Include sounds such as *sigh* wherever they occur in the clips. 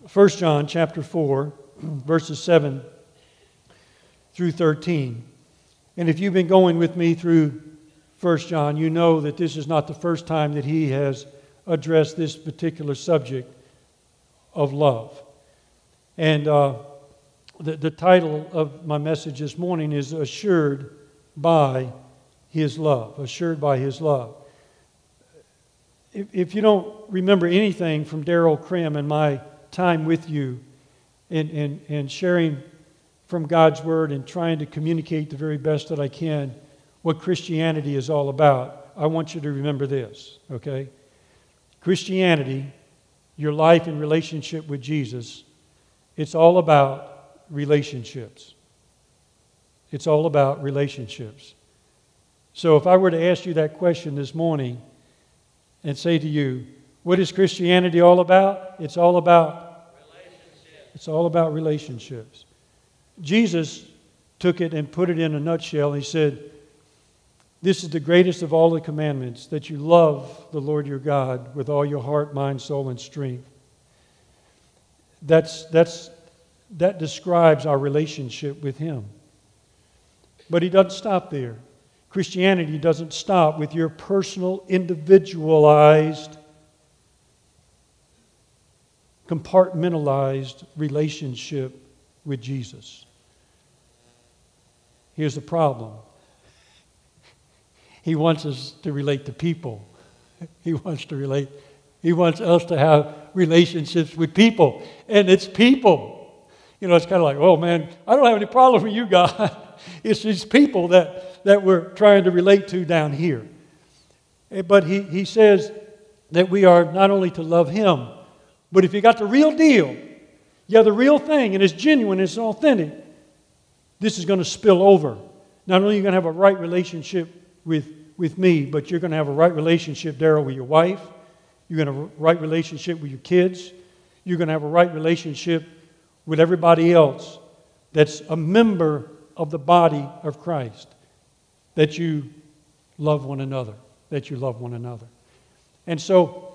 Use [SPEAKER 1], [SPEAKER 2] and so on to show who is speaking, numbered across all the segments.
[SPEAKER 1] 1 John chapter 4, *clears throat* verses 7 through 13. And if you've been going with me through 1 John, you know that this is not the first time that he has addressed this particular subject of love. And uh, the, the title of my message this morning is Assured by His Love. Assured by His Love. If, if you don't remember anything from Darryl Crim and my time with you and, and, and sharing from God's Word and trying to communicate the very best that I can what Christianity is all about, I want you to remember this, okay? Christianity, your life in relationship with Jesus, it's all about relationships. It's all about relationships. So if I were to ask you that question this morning and say to you, what is Christianity all about? It's all about relationships. It's all about relationships. Jesus took it and put it in a nutshell. He said, This is the greatest of all the commandments that you love the Lord your God with all your heart, mind, soul, and strength. That's, that's, that describes our relationship with Him. But He doesn't stop there. Christianity doesn't stop with your personal, individualized compartmentalized relationship with Jesus. Here's the problem He wants us to relate to people, He wants to relate. He wants us to have relationships with people, and it's people. You know, it's kind of like, oh man, I don't have any problem with you, God. *laughs* it's these people that, that we're trying to relate to down here. Eh, but he, he says that we are not only to love Him, but if you got the real deal, you have the real thing, and it's genuine, it's authentic, this is going to spill over. Not only are you going to have a right relationship with, with me, but you're going to have a right relationship, Darryl, with your wife. You're going to have a right relationship with your kids. You're going to have a right relationship with everybody else that's a member of the body of Christ. That you love one another. That you love one another. And so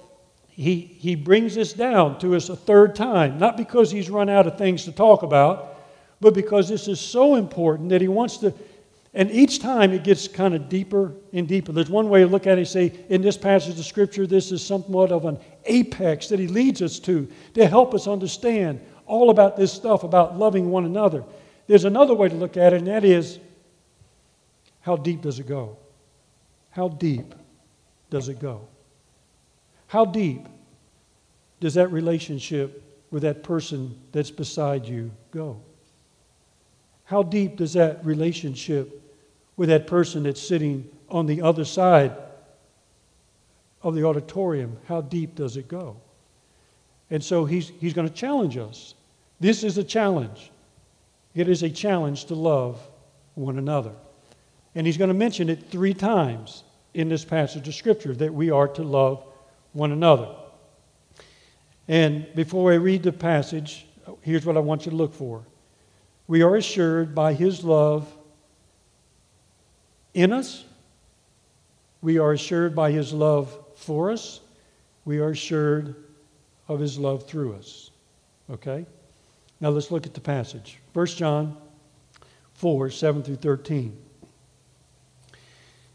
[SPEAKER 1] he, he brings this down to us a third time, not because he's run out of things to talk about, but because this is so important that he wants to. And each time it gets kind of deeper and deeper. There's one way to look at it and say, in this passage of Scripture, this is somewhat of an apex that he leads us to to help us understand all about this stuff about loving one another. There's another way to look at it, and that is how deep does it go? How deep does it go? How deep does that relationship with that person that's beside you go? How deep does that relationship with that person that's sitting on the other side of the auditorium, how deep does it go? And so he's, he's going to challenge us. This is a challenge. It is a challenge to love one another. And he's going to mention it three times in this passage of Scripture that we are to love one another. And before I read the passage, here's what I want you to look for. We are assured by His love in us, we are assured by His love for us, we are assured of His love through us. Okay? Now let's look at the passage. 1 John 4 7 through 13.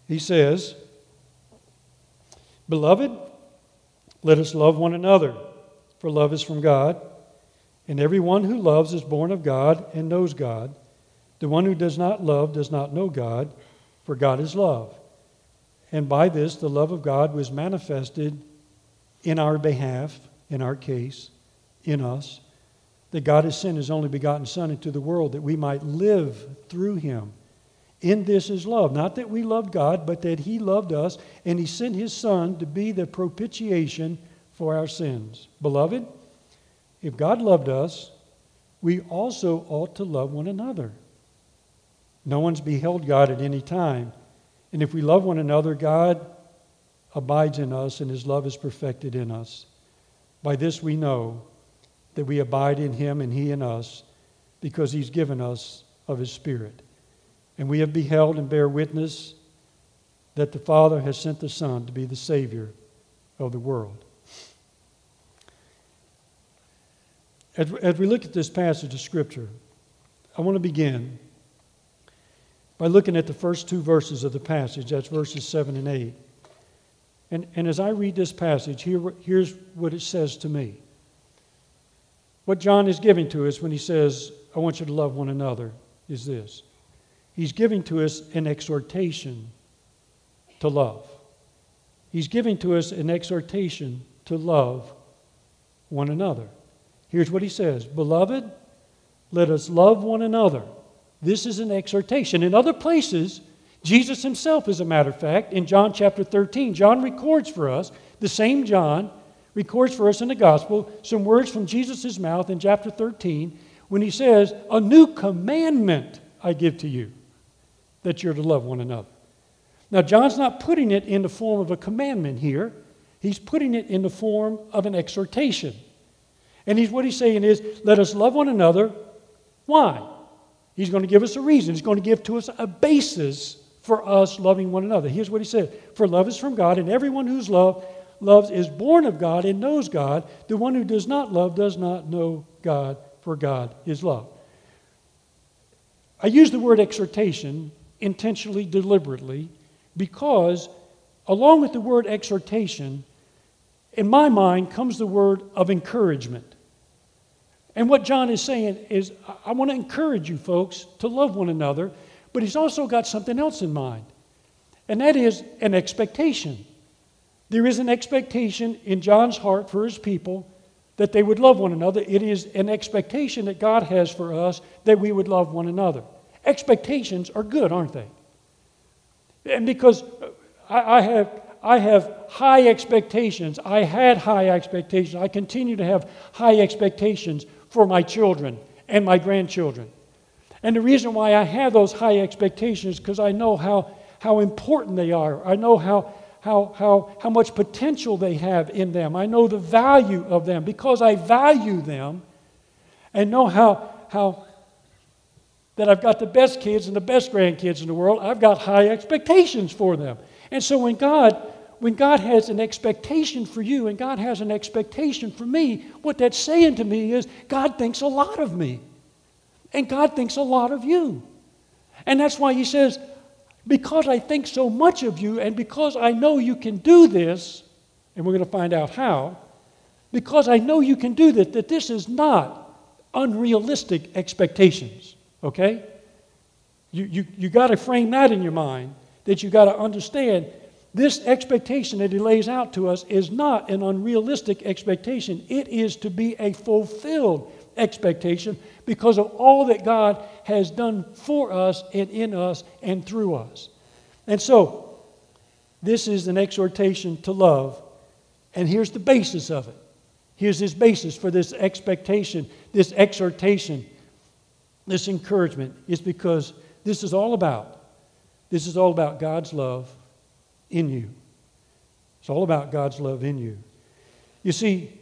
[SPEAKER 1] He says, Beloved, let us love one another, for love is from God. And everyone who loves is born of God and knows God. The one who does not love does not know God, for God is love. And by this, the love of God was manifested in our behalf, in our case, in us, that God has sent his only begotten Son into the world that we might live through him. In this is love. Not that we loved God, but that He loved us, and He sent His Son to be the propitiation for our sins. Beloved, if God loved us, we also ought to love one another. No one's beheld God at any time. And if we love one another, God abides in us, and His love is perfected in us. By this we know that we abide in Him and He in us, because He's given us of His Spirit. And we have beheld and bear witness that the Father has sent the Son to be the Savior of the world. as, as we look at this passage of Scripture, I want to begin by looking at the first two verses of the passage. That's verses 7 and 8. And, and as I read this passage, here, here's what it says to me. What John is giving to us when he says, I want you to love one another, is this He's giving to us an exhortation to love. He's giving to us an exhortation to love one another. Here's what he says Beloved, let us love one another. This is an exhortation. In other places, Jesus himself, as a matter of fact, in John chapter 13, John records for us, the same John records for us in the gospel, some words from Jesus' mouth in chapter 13 when he says, A new commandment I give to you, that you're to love one another. Now, John's not putting it in the form of a commandment here, he's putting it in the form of an exhortation. And he's, what he's saying is, let us love one another. Why? He's going to give us a reason. He's going to give to us a basis for us loving one another. Here's what he said For love is from God, and everyone who's loved loves is born of God and knows God. The one who does not love does not know God, for God is love. I use the word exhortation intentionally, deliberately, because along with the word exhortation, in my mind comes the word of encouragement. And what John is saying is, I want to encourage you folks to love one another, but he's also got something else in mind, and that is an expectation. There is an expectation in John's heart for his people that they would love one another. It is an expectation that God has for us that we would love one another. Expectations are good, aren't they? And because I, I have I have high expectations. I had high expectations. I continue to have high expectations for my children and my grandchildren. And the reason why I have those high expectations is because I know how, how important they are. I know how, how, how, how much potential they have in them. I know the value of them. Because I value them and know how, how that I've got the best kids and the best grandkids in the world, I've got high expectations for them. And so when God when God has an expectation for you and God has an expectation for me, what that's saying to me is God thinks a lot of me. And God thinks a lot of you. And that's why he says, because I think so much of you and because I know you can do this, and we're going to find out how, because I know you can do this, that this is not unrealistic expectations, okay? You, you, you got to frame that in your mind, that you got to understand this expectation that he lays out to us is not an unrealistic expectation. It is to be a fulfilled expectation because of all that God has done for us and in us and through us. And so, this is an exhortation to love. And here's the basis of it. Here's his basis for this expectation, this exhortation, this encouragement, is because this is all about this is all about God's love in you. It's all about God's love in you. You see,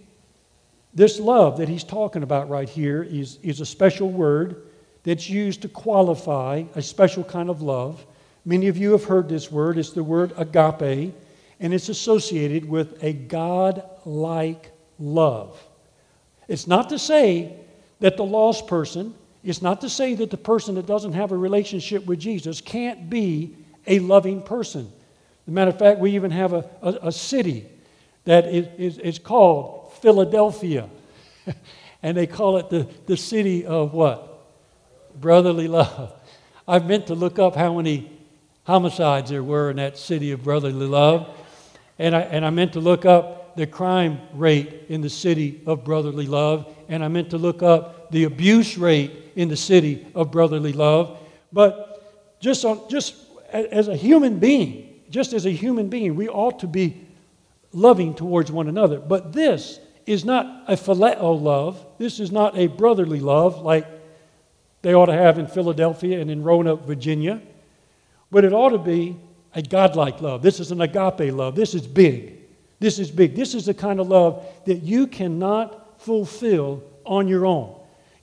[SPEAKER 1] this love that he's talking about right here is, is a special word that's used to qualify a special kind of love. Many of you have heard this word. It's the word agape, and it's associated with a God like love. It's not to say that the lost person, it's not to say that the person that doesn't have a relationship with Jesus can't be a loving person. As a matter of fact, we even have a, a, a city that is, is, is called Philadelphia. *laughs* and they call it the, the city of what? Brotherly love. I've meant to look up how many homicides there were in that city of brotherly love. And I, and I meant to look up the crime rate in the city of brotherly love. And I meant to look up the abuse rate in the city of brotherly love. But just, on, just as a human being, just as a human being, we ought to be loving towards one another. But this is not a phileo love. This is not a brotherly love like they ought to have in Philadelphia and in Roanoke, Virginia. But it ought to be a godlike love. This is an agape love. This is big. This is big. This is the kind of love that you cannot fulfill on your own.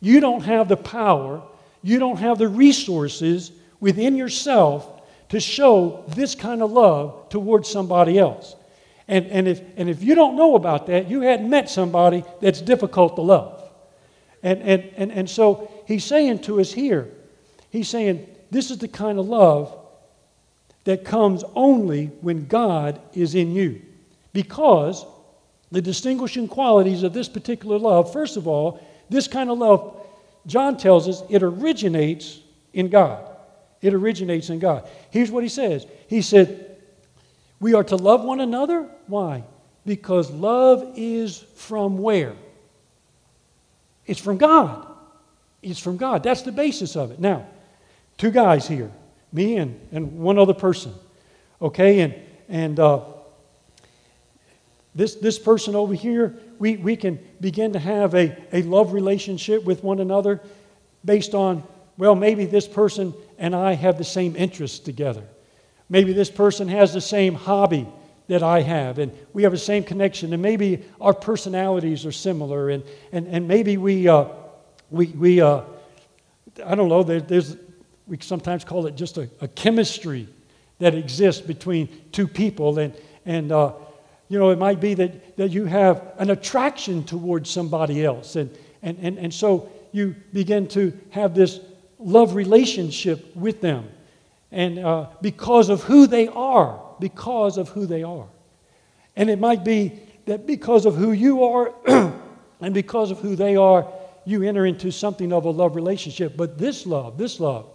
[SPEAKER 1] You don't have the power, you don't have the resources within yourself to show this kind of love towards somebody else. And, and, if, and if you don't know about that, you hadn't met somebody that's difficult to love. And, and, and, and so he's saying to us here, he's saying, this is the kind of love that comes only when God is in you. Because the distinguishing qualities of this particular love, first of all, this kind of love, John tells us, it originates in God. It originates in God. Here's what he says He said, We are to love one another. Why? Because love is from where? It's from God. It's from God. That's the basis of it. Now, two guys here, me and, and one other person. Okay, and and uh, this this person over here, we, we can begin to have a, a love relationship with one another based on, well, maybe this person and I have the same interests together. Maybe this person has the same hobby that I have, and we have the same connection, and maybe our personalities are similar, and, and, and maybe we, uh, we, we uh, I don't know, there, there's, we sometimes call it just a, a, chemistry that exists between two people, and, and uh, you know, it might be that, that you have an attraction towards somebody else, and, and, and, and so you begin to have this love relationship with them, and uh, because of who they are because of who they are. And it might be that because of who you are *clears throat* and because of who they are, you enter into something of a love relationship. But this love, this love,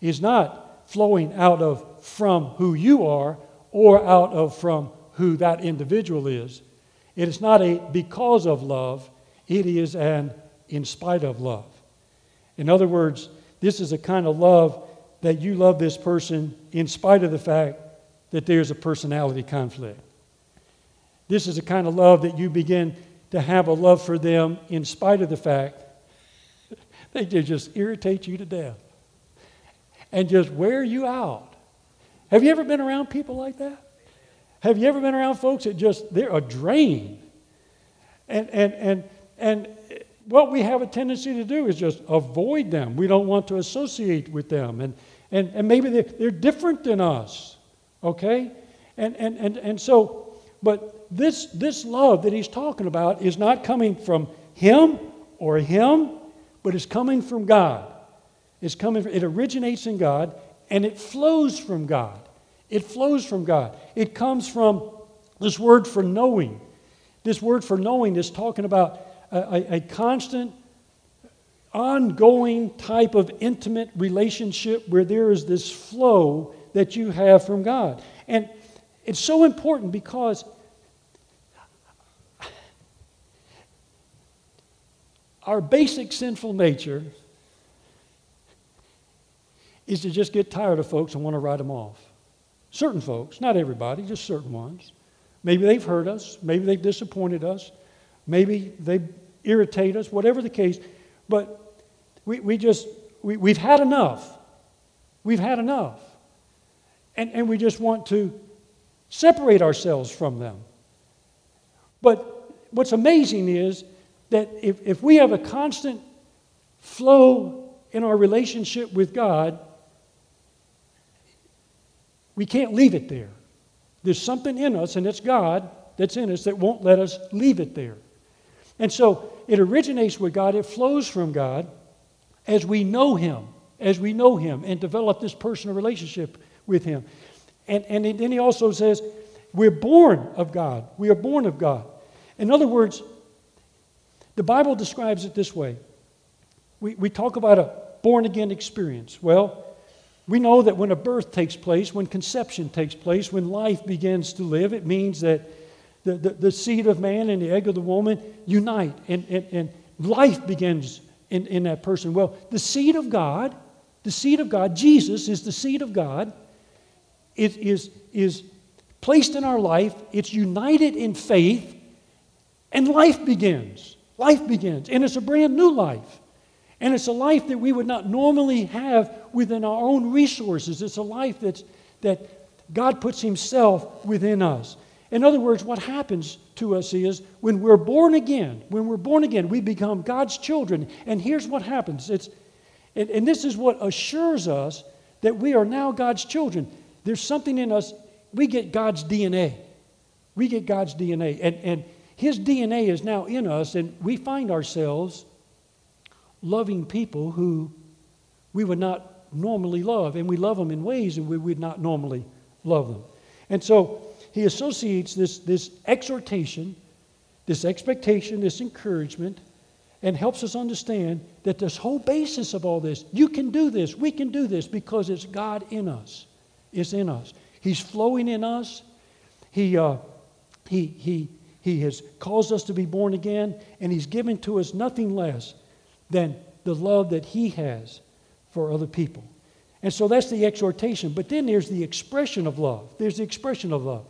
[SPEAKER 1] is not flowing out of from who you are or out of from who that individual is. It is not a because of love, it is an in spite of love. In other words, this is a kind of love that you love this person in spite of the fact that there's a personality conflict. This is a kind of love that you begin to have a love for them in spite of the fact *laughs* they just irritate you to death and just wear you out. Have you ever been around people like that? Have you ever been around folks that just, they're a drain? And, and, and, and what we have a tendency to do is just avoid them. We don't want to associate with them. And, and, and maybe they're, they're different than us. Okay? And, and, and, and so, but this, this love that he's talking about is not coming from him or him, but it's coming from God. It's coming, it originates in God and it flows from God. It flows from God. It comes from this word for knowing. This word for knowing is talking about a, a, a constant, ongoing type of intimate relationship where there is this flow that you have from God. And it's so important because our basic sinful nature is to just get tired of folks and want to write them off. Certain folks, not everybody, just certain ones. Maybe they've hurt us, maybe they've disappointed us, maybe they irritate us, whatever the case. But we, we just, we, we've had enough. We've had enough and, and we just want to separate ourselves from them. But what's amazing is that if, if we have a constant flow in our relationship with God, we can't leave it there. There's something in us, and it's God that's in us that won't let us leave it there. And so it originates with God, it flows from God as we know Him, as we know Him and develop this personal relationship with Him. And, and then he also says, we're born of God. We are born of God. In other words, the Bible describes it this way. We, we talk about a born again experience. Well, we know that when a birth takes place, when conception takes place, when life begins to live, it means that the, the, the seed of man and the egg of the woman unite and, and, and life begins in, in that person. Well, the seed of God, the seed of God, Jesus is the seed of God it is, is placed in our life, it's united in faith, and life begins. Life begins. And it's a brand new life. And it's a life that we would not normally have within our own resources. It's a life that's, that God puts Himself within us. In other words, what happens to us is when we're born again, when we're born again, we become God's children. And here's what happens it's, and, and this is what assures us that we are now God's children there's something in us, we get God's DNA. We get God's DNA. And, and His DNA is now in us, and we find ourselves loving people who we would not normally love, and we love them in ways that we would not normally love them. And so he associates this, this exhortation, this expectation, this encouragement, and helps us understand that this whole basis of all this, you can do this, we can do this because it's God in us. It's in us. He's flowing in us. He, uh, he, he, he has caused us to be born again, and He's given to us nothing less than the love that He has for other people. And so that's the exhortation. But then there's the expression of love. There's the expression of love.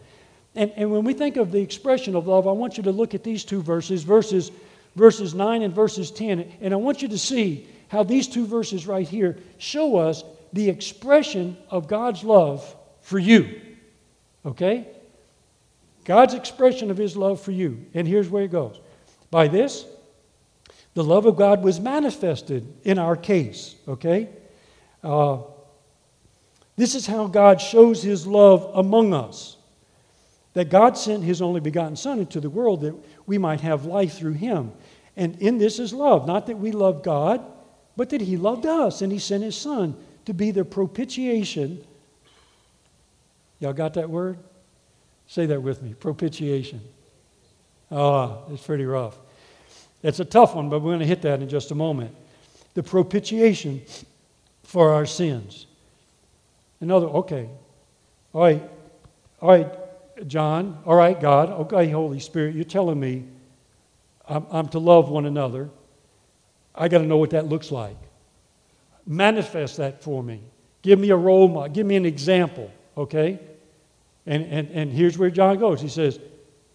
[SPEAKER 1] And, and when we think of the expression of love, I want you to look at these two verses, verses, verses 9 and verses 10. And I want you to see how these two verses right here show us the expression of God's love for you. Okay? God's expression of his love for you. And here's where it goes. By this, the love of God was manifested in our case. Okay? Uh, this is how God shows his love among us. That God sent his only begotten Son into the world that we might have life through him. And in this is love. Not that we love God, but that he loved us and he sent his Son to be the propitiation. Y'all got that word? Say that with me propitiation. Oh, it's pretty rough. It's a tough one, but we're going to hit that in just a moment. The propitiation for our sins. Another, okay. All right, all right, John. All right, God. Okay, Holy Spirit, you're telling me I'm, I'm to love one another. I got to know what that looks like. Manifest that for me. Give me a role model. Give me an example, okay? And, and, and here's where John goes. He says,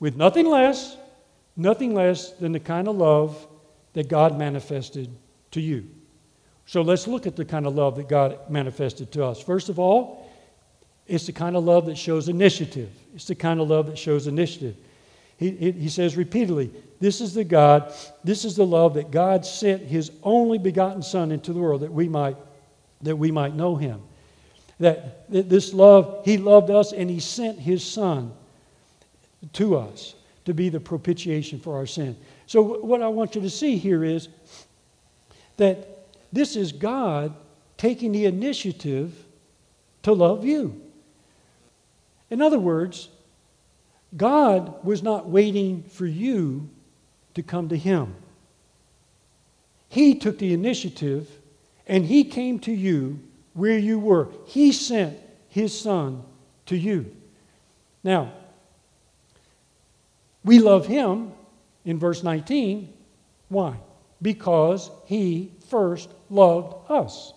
[SPEAKER 1] with nothing less, nothing less than the kind of love that God manifested to you. So let's look at the kind of love that God manifested to us. First of all, it's the kind of love that shows initiative. It's the kind of love that shows initiative. He, he says repeatedly, This is the God, this is the love that God sent his only begotten Son into the world that we might, that we might know him that this love, He loved us and He sent His Son to us to be the propitiation for our sin. So, what I want you to see here is that this is God taking the initiative to love you. In other words, God was not waiting for you to come to Him. He took the initiative and He came to you where you were. He sent His Son to you. Now, we love Him in verse 19. Why? Because He first loved us.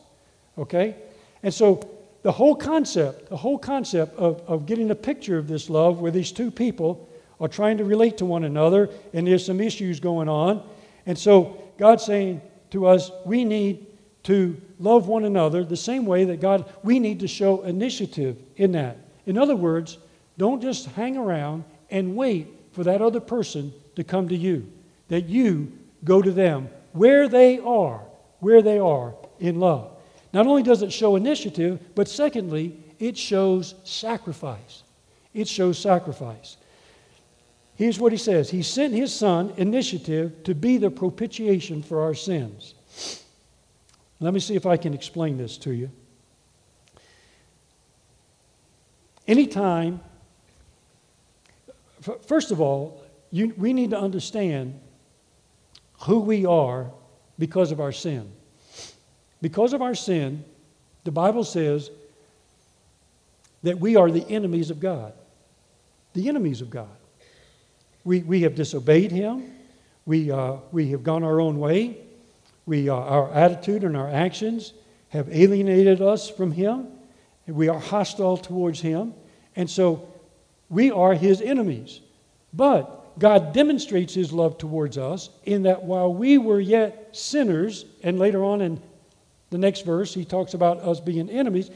[SPEAKER 1] Okay? And so the whole concept, the whole concept of, of getting a picture of this love where these two people are trying to relate to one another and there's some issues going on. And so God's saying to us, we need to love one another the same way that God, we need to show initiative in that. In other words, don't just hang around and wait for that other person to come to you, that you go to them where they are, where they are in love. Not only does it show initiative, but secondly, it shows sacrifice. It shows sacrifice. Here's what he says He sent his son, initiative, to be the propitiation for our sins. Let me see if I can explain this to you. Anytime, first of all, you, we need to understand who we are because of our sin. Because of our sin, the Bible says that we are the enemies of God. The enemies of God. We, we have disobeyed Him. We, uh, we have gone our own way. We, uh, our attitude and our actions have alienated us from Him. We are hostile towards Him. And so we are His enemies. But God demonstrates His love towards us in that while we were yet sinners, and later on in the next verse, He talks about us being enemies,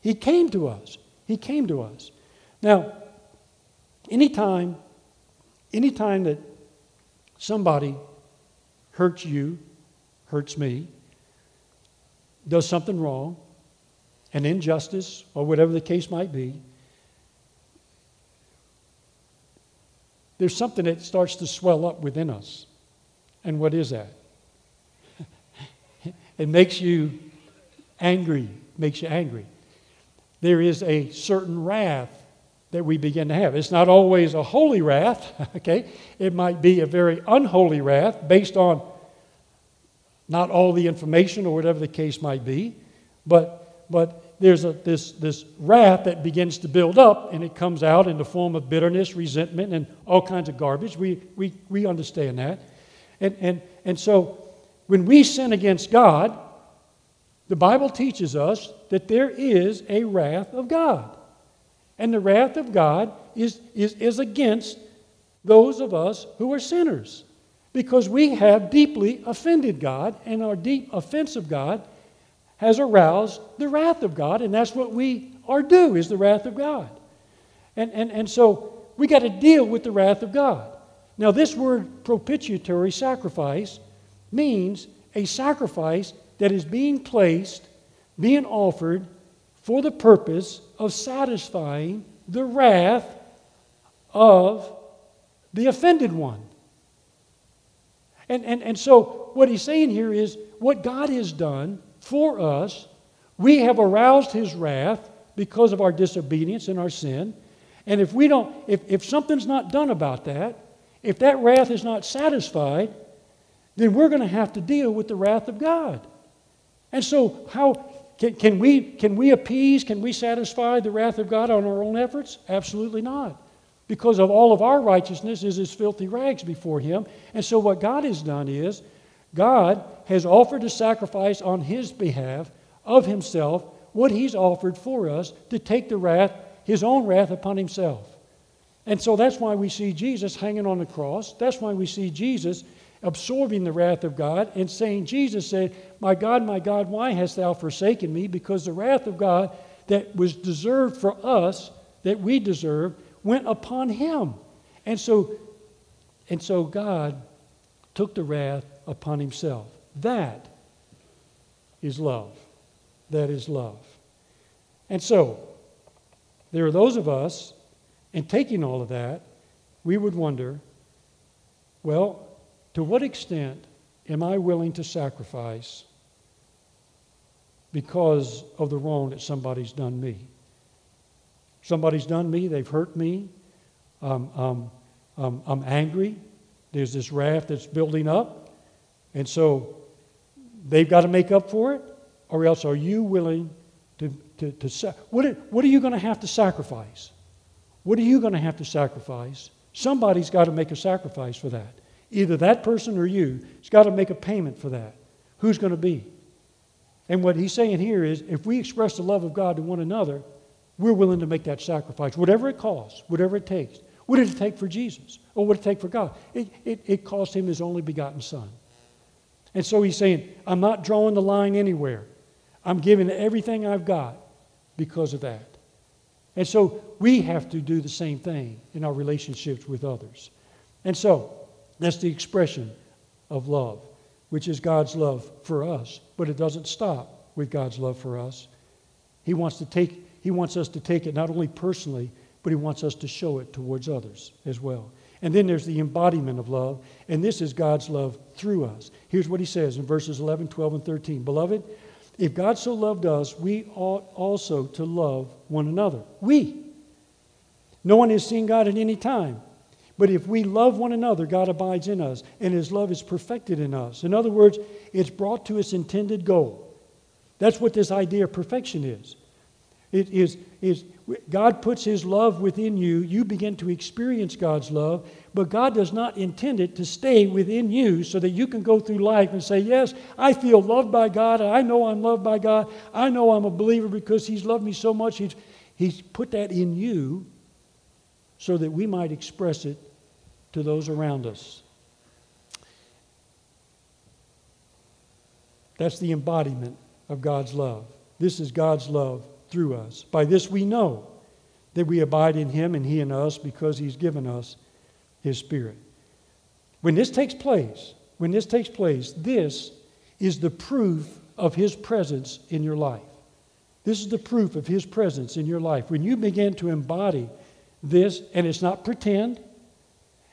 [SPEAKER 1] He came to us. He came to us. Now, anytime, anytime that somebody hurts you hurts me, does something wrong, an injustice, or whatever the case might be, there's something that starts to swell up within us. And what is that? *laughs* it makes you angry, makes you angry. There is a certain wrath that we begin to have. It's not always a holy wrath, *laughs* okay? It might be a very unholy wrath based on not all the information or whatever the case might be, but, but there's a, this, this wrath that begins to build up and it comes out in the form of bitterness, resentment, and all kinds of garbage. We, we, we understand that. And, and, and so when we sin against God, the Bible teaches us that there is a wrath of God. And the wrath of God is, is, is against those of us who are sinners because we have deeply offended God, and our deep offense of God has aroused the wrath of God, and that's what we are due is the wrath of God. And, and, and so we got to deal with the wrath of God. Now, this word propitiatory sacrifice means a sacrifice that is being placed, being offered for the purpose of satisfying the wrath of the offended one. And, and, and so, what he's saying here is what God has done for us, we have aroused his wrath because of our disobedience and our sin. And if we don't, if, if something's not done about that, if that wrath is not satisfied, then we're going to have to deal with the wrath of God. And so, how can, can, we, can we appease, can we satisfy the wrath of God on our own efforts? Absolutely not. Because of all of our righteousness is as filthy rags before Him. And so, what God has done is, God has offered a sacrifice on His behalf of Himself, what He's offered for us to take the wrath, His own wrath upon Himself. And so that's why we see Jesus hanging on the cross. That's why we see Jesus absorbing the wrath of God and saying, Jesus said, My God, my God, why hast thou forsaken me? Because the wrath of God that was deserved for us, that we deserve, went upon him. And so, and so God took the wrath upon himself. That is love. That is love. And so, there are those of us, in taking all of that, we would wonder, well, to what extent am I willing to sacrifice because of the wrong that somebody's done me? Somebody's done me, they've hurt me, um, um, um, I'm angry, there's this wrath that's building up, and so they've got to make up for it, or else are you willing to, to, to what, what are you going to have to sacrifice? What are you going to have to sacrifice? Somebody's got to make a sacrifice for that. Either that person or you has got to make a payment for that. Who's going to be? And what he's saying here is if we express the love of God to one another, we're willing to make that sacrifice, whatever it costs, whatever it takes. What did it take for Jesus? Or what did it take for God? It, it, it cost him his only begotten Son. And so he's saying, I'm not drawing the line anywhere. I'm giving everything I've got because of that. And so we have to do the same thing in our relationships with others. And so that's the expression of love, which is God's love for us. But it doesn't stop with God's love for us. He wants to take he wants us to take it not only personally, but he wants us to show it towards others as well. And then there's the embodiment of love, and this is God's love through us. Here's what he says in verses 11, 12, and 13. Beloved, if God so loved us, we ought also to love one another. We. No one has seen God at any time. But if we love one another, God abides in us, and his love is perfected in us. In other words, it's brought to its intended goal. That's what this idea of perfection is. It is, is God puts his love within you. You begin to experience God's love, but God does not intend it to stay within you so that you can go through life and say, Yes, I feel loved by God. I know I'm loved by God. I know I'm a believer because he's loved me so much. He's, he's put that in you so that we might express it to those around us. That's the embodiment of God's love. This is God's love through us. By this we know that we abide in Him and He in us because He's given us His Spirit. When this takes place, when this takes place, this is the proof of His presence in your life. This is the proof of His presence in your life. When you begin to embody this, and it's not pretend,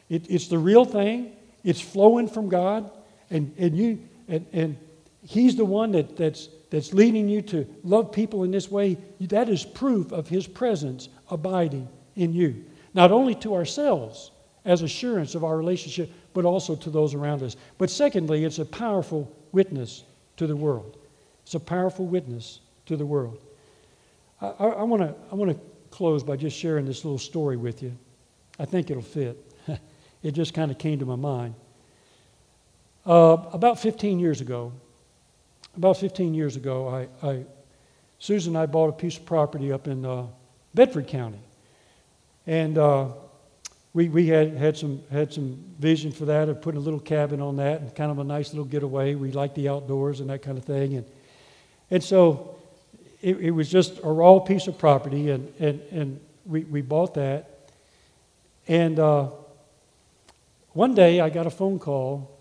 [SPEAKER 1] it, it's the real thing. It's flowing from God. And, and, you, and, and He's the one that, that's, that's leading you to love people in this way. That is proof of His presence abiding in you. Not only to ourselves as assurance of our relationship, but also to those around us. But secondly, it's a powerful witness to the world. It's a powerful witness to the world. I, I, I want to close by just sharing this little story with you. I think it'll fit. *laughs* it just kind of came to my mind. Uh, about 15 years ago, about 15 years ago, I, I, Susan and I bought a piece of property up in uh, Bedford County. And uh, we, we had, had, some, had some vision for that of putting a little cabin on that and kind of a nice little getaway. We like the outdoors and that kind of thing. And, and so it, it was just a raw piece of property, and, and, and we, we bought that. And uh, one day I got a phone call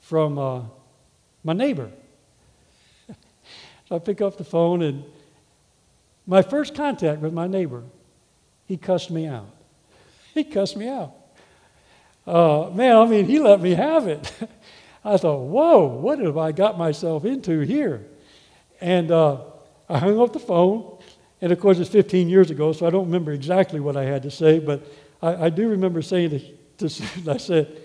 [SPEAKER 1] from uh, my neighbor. So I pick up the phone, and my first contact with my neighbor, he cussed me out. *laughs* He cussed me out. Uh, man, I mean, he let me have it. *laughs* I thought, whoa, what have I got myself into here? And uh, I hung up the phone. And of course, it's 15 years ago, so I don't remember exactly what I had to say, but I, I do remember saying to, to *laughs* I said,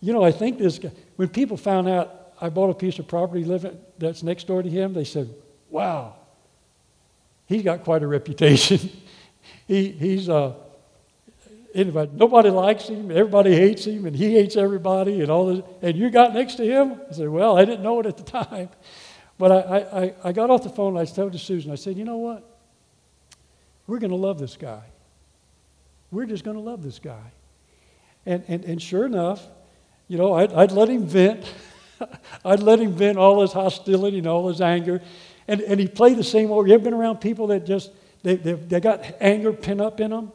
[SPEAKER 1] you know, I think this guy, when people found out I bought a piece of property living, that's next door to him, they said, wow, he's got quite a reputation. *laughs* he, he's, uh, anybody, nobody likes him, everybody hates him, and he hates everybody, and all this, and you got next to him? I said, well, I didn't know it at the *laughs* time. But I, I, I got off the phone and I told to Susan, I said, you know what? We're going to love this guy. We're just going to love this guy. And, and, and sure enough, you know, I'd, I'd let him vent. *laughs* I'd let him vent all his hostility and all his anger. And, and he played the same old. You ever been around people that just, they, they, they got anger pinned up in them?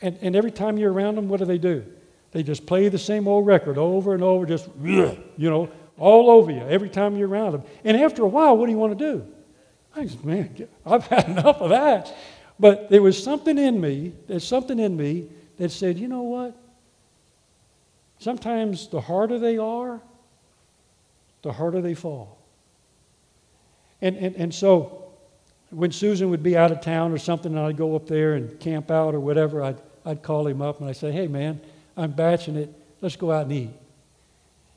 [SPEAKER 1] And, and every time you're around them, what do they do? They just play the same old record over and over, just, *sniffs* you know, all over you every time you're around them. And after a while, what do you want to do? I said, man, I've *laughs* had enough of that. But there was something in me, there's something in me that said, you know what? Sometimes the harder they are, the harder they fall. And, and, and so when Susan would be out of town or something, and I'd go up there and camp out or whatever, I'd, I'd call him up and I'd say, hey, man, I'm batching it. Let's go out and eat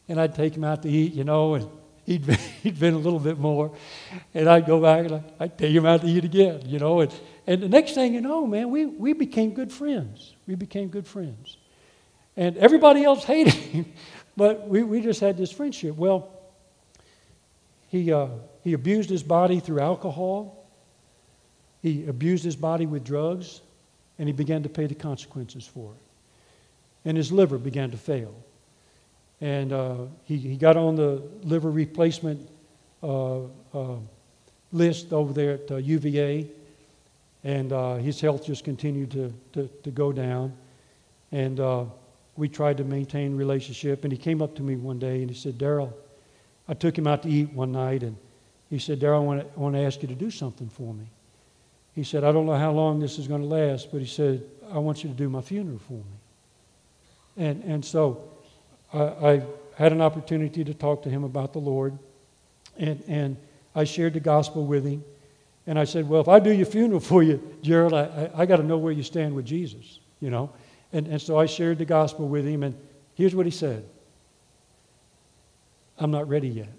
[SPEAKER 1] and I'd take him out to eat, you know, and he'd been, *laughs* he'd been a little bit more. And I'd go back and I'd take him out to eat again, you know. And, and the next thing you know, man, we, we became good friends. We became good friends. And everybody else hated *laughs* him, but we, we just had this friendship. Well, he, uh, he abused his body through alcohol, he abused his body with drugs, and he began to pay the consequences for it. And his liver began to fail. And uh, he, he got on the liver replacement uh, uh, list over there at UVA. And uh, his health just continued to, to, to go down. And uh, we tried to maintain relationship. And he came up to me one day and he said, Darryl, I took him out to eat one night. And he said, Darryl, I want, to, I want to ask you to do something for me. He said, I don't know how long this is going to last, but he said, I want you to do my funeral for me. And, and so I, I had an opportunity to talk to him about the Lord, and, and I shared the gospel with him. And I said, Well, if I do your funeral *laughs* for you, Gerald, I, I, I got to know where you stand with Jesus, you know? And, and so I shared the gospel with him, and here's what he said I'm not ready yet.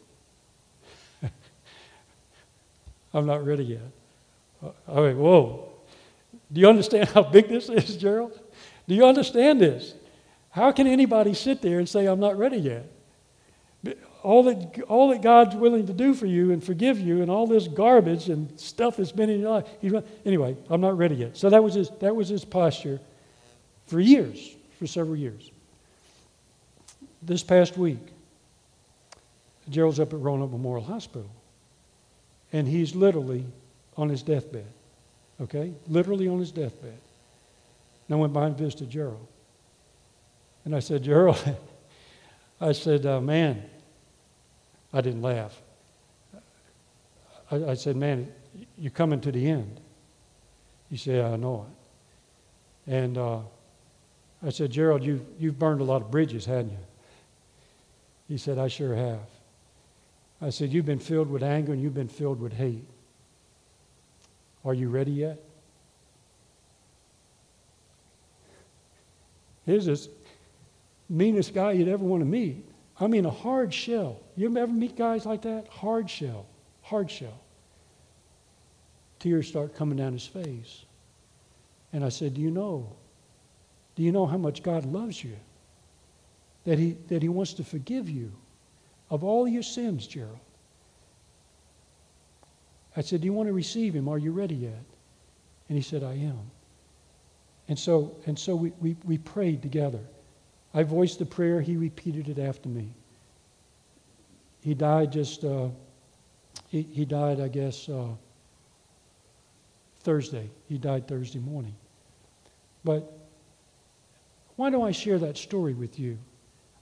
[SPEAKER 1] I'm not ready yet. I went, Whoa. Do you understand how big this is, Gerald? Do you understand this? How can anybody sit there and say, I'm not ready yet? All that, all that God's willing to do for you and forgive you and all this garbage and stuff that's been in your life. He's, anyway, I'm not ready yet. So that was, his, that was his posture for years, for several years. This past week, Gerald's up at Roanoke Memorial Hospital, and he's literally on his deathbed. Okay? Literally on his deathbed. And I went by and visited Gerald. And I said, Gerald, *laughs* I said, uh, man, I didn't laugh. I, I, said, man, you're coming to the end. He said, I know it. And uh, I said, Gerald, you've, you've burned a lot of bridges, hadn't you? He said, I sure have. I said, You've been filled with anger and you've been filled with hate. Are you ready yet? Here's this meanest guy you'd ever want to meet. I mean, a hard shell. You ever meet guys like that? Hard shell. Hard shell. Tears start coming down his face. And I said, Do you know? Do you know how much God loves you? That he, that he wants to forgive you of all your sins, Gerald. I said, Do you want to receive him? Are you ready yet? And he said, I am. And so, and so we, we, we prayed together. I voiced the prayer, he repeated it after me. He died just, uh, he, he died, I guess, uh, Thursday. He died Thursday morning. But why do I share that story with you?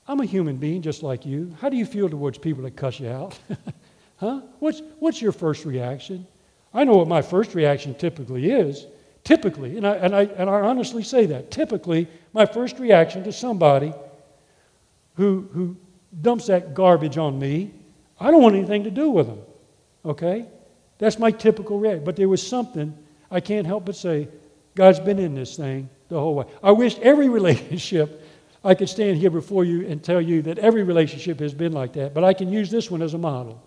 [SPEAKER 1] I'm a human being just like you. How do you feel towards people that cuss you out? *laughs* huh? What's, what's your first reaction? I know what my first reaction typically is typically, and I, and, I, and I honestly say that, typically, my first reaction to somebody who, who dumps that garbage on me, I don't want anything to do with them. Okay? That's my typical reaction. But there was something I can't help but say, God's been in this thing the whole way. I wish every *laughs* relationship, I could stand here before you and tell you that every relationship has been like that, but I can use this one as a model.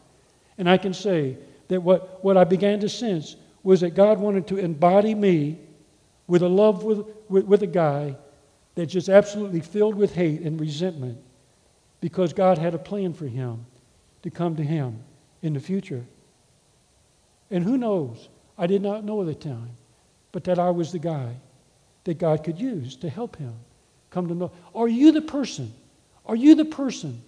[SPEAKER 1] And I can say that what, what I began to sense was that God wanted to embody me with a love with, with, with, a guy that's just absolutely filled with hate and resentment because God had a plan for him to come to him in the future. And who knows? I did not know at the time, but that I was the guy that God could use to help him come to know. Are you the person? Are you the person?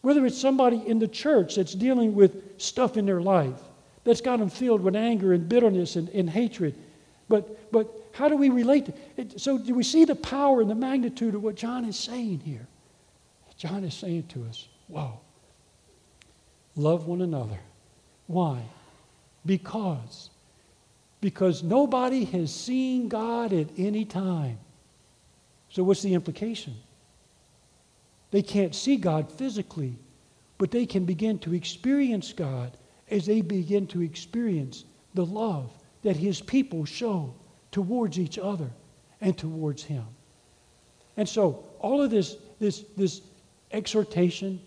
[SPEAKER 1] Whether it's somebody in the church that's dealing with stuff in their life, that's got them filled with anger and bitterness and, and hatred. But, but how do we relate to it? So, do we see the power and the magnitude of what John is saying here? John is saying to us, Whoa, love one another. Why? Because. Because nobody has seen God at any time. So, what's the implication? They can't see God physically, but they can begin to experience God as they begin to experience the love that his people show towards each other and towards him. And so, all of this, this, this exhortation,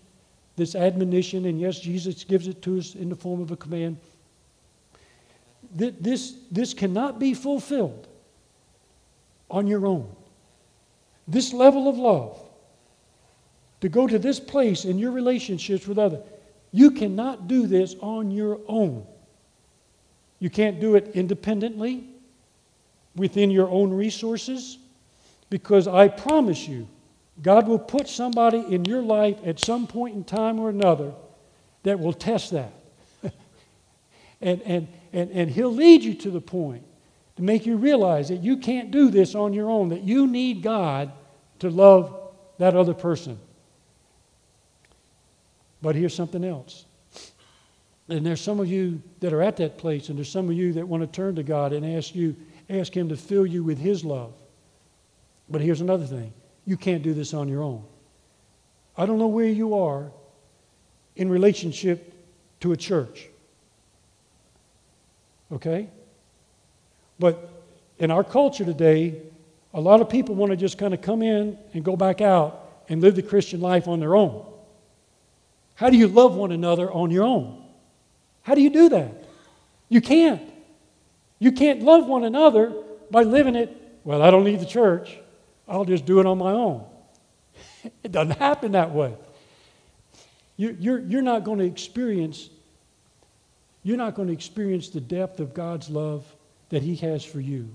[SPEAKER 1] this admonition, and yes, Jesus gives it to us in the form of a command, that this, this cannot be fulfilled on your own. This level of love, to go to this place in your relationships with others, you cannot do this on your own. You can't do it independently within your own resources because I promise you, God will put somebody in your life at some point in time or another that will test that. *laughs* and, and, and, and He'll lead you to the point to make you realize that you can't do this on your own, that you need God to love that other person. But here's something else. And there's some of you that are at that place, and there's some of you that want to turn to God and ask you, ask Him to fill you with His love. But here's another thing. You can't do this on your own. I don't know where you are in relationship to a church. Okay? But in our culture today, a lot of people want to just kind of come in and go back out and live the Christian life on their own. How do you love one another on your own? How do you do that? You can't. You can't love one another by living it, well, I don't need the church. I'll just do it on my own. *laughs* It doesn't happen that way. You, you're, you're not going to experience you're not going to experience the depth of God's love that He has for you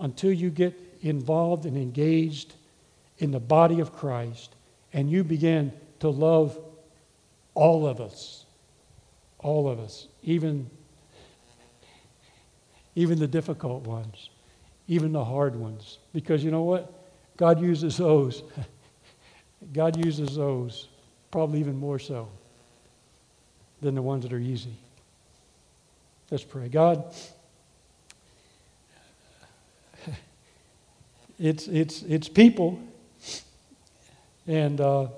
[SPEAKER 1] until you get involved and engaged in the body of Christ and you begin to love all of us. All of us. Even, even the difficult ones. Even the hard ones. Because you know what? God uses those. *laughs* God uses those probably even more so than the ones that are easy. Let's pray. God, it's, it's, it's people, and uh,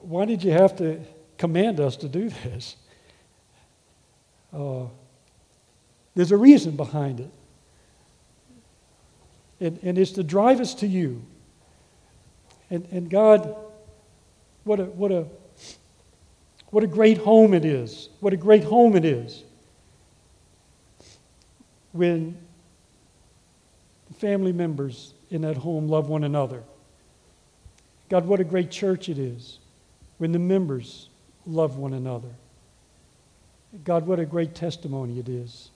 [SPEAKER 1] why did you have to command us to do this? Uh, there's a reason behind it. And, and it's to drive us to you. And, and God, what a, what, a, what a great home it is. What a great home it is when family members in that home love one another. God, what a great church it is when the members love one another. God, what a great testimony it is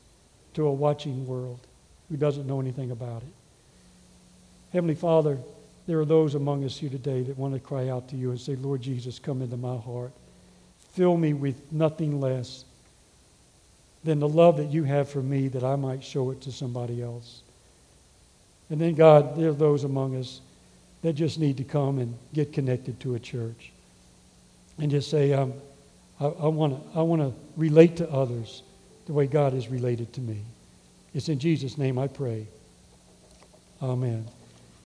[SPEAKER 1] to a watching world who doesn't know anything about it. Heavenly Father, there are those among us here today that want to cry out to you and say, Lord Jesus, come into my heart. Fill me with nothing less than the love that you have for me that I might show it to somebody else. And then, God, there are those among us that just need to come and get connected to a church and just say, um, I, I want to relate to others the way God has related to me. It's in Jesus' name I pray. Amen.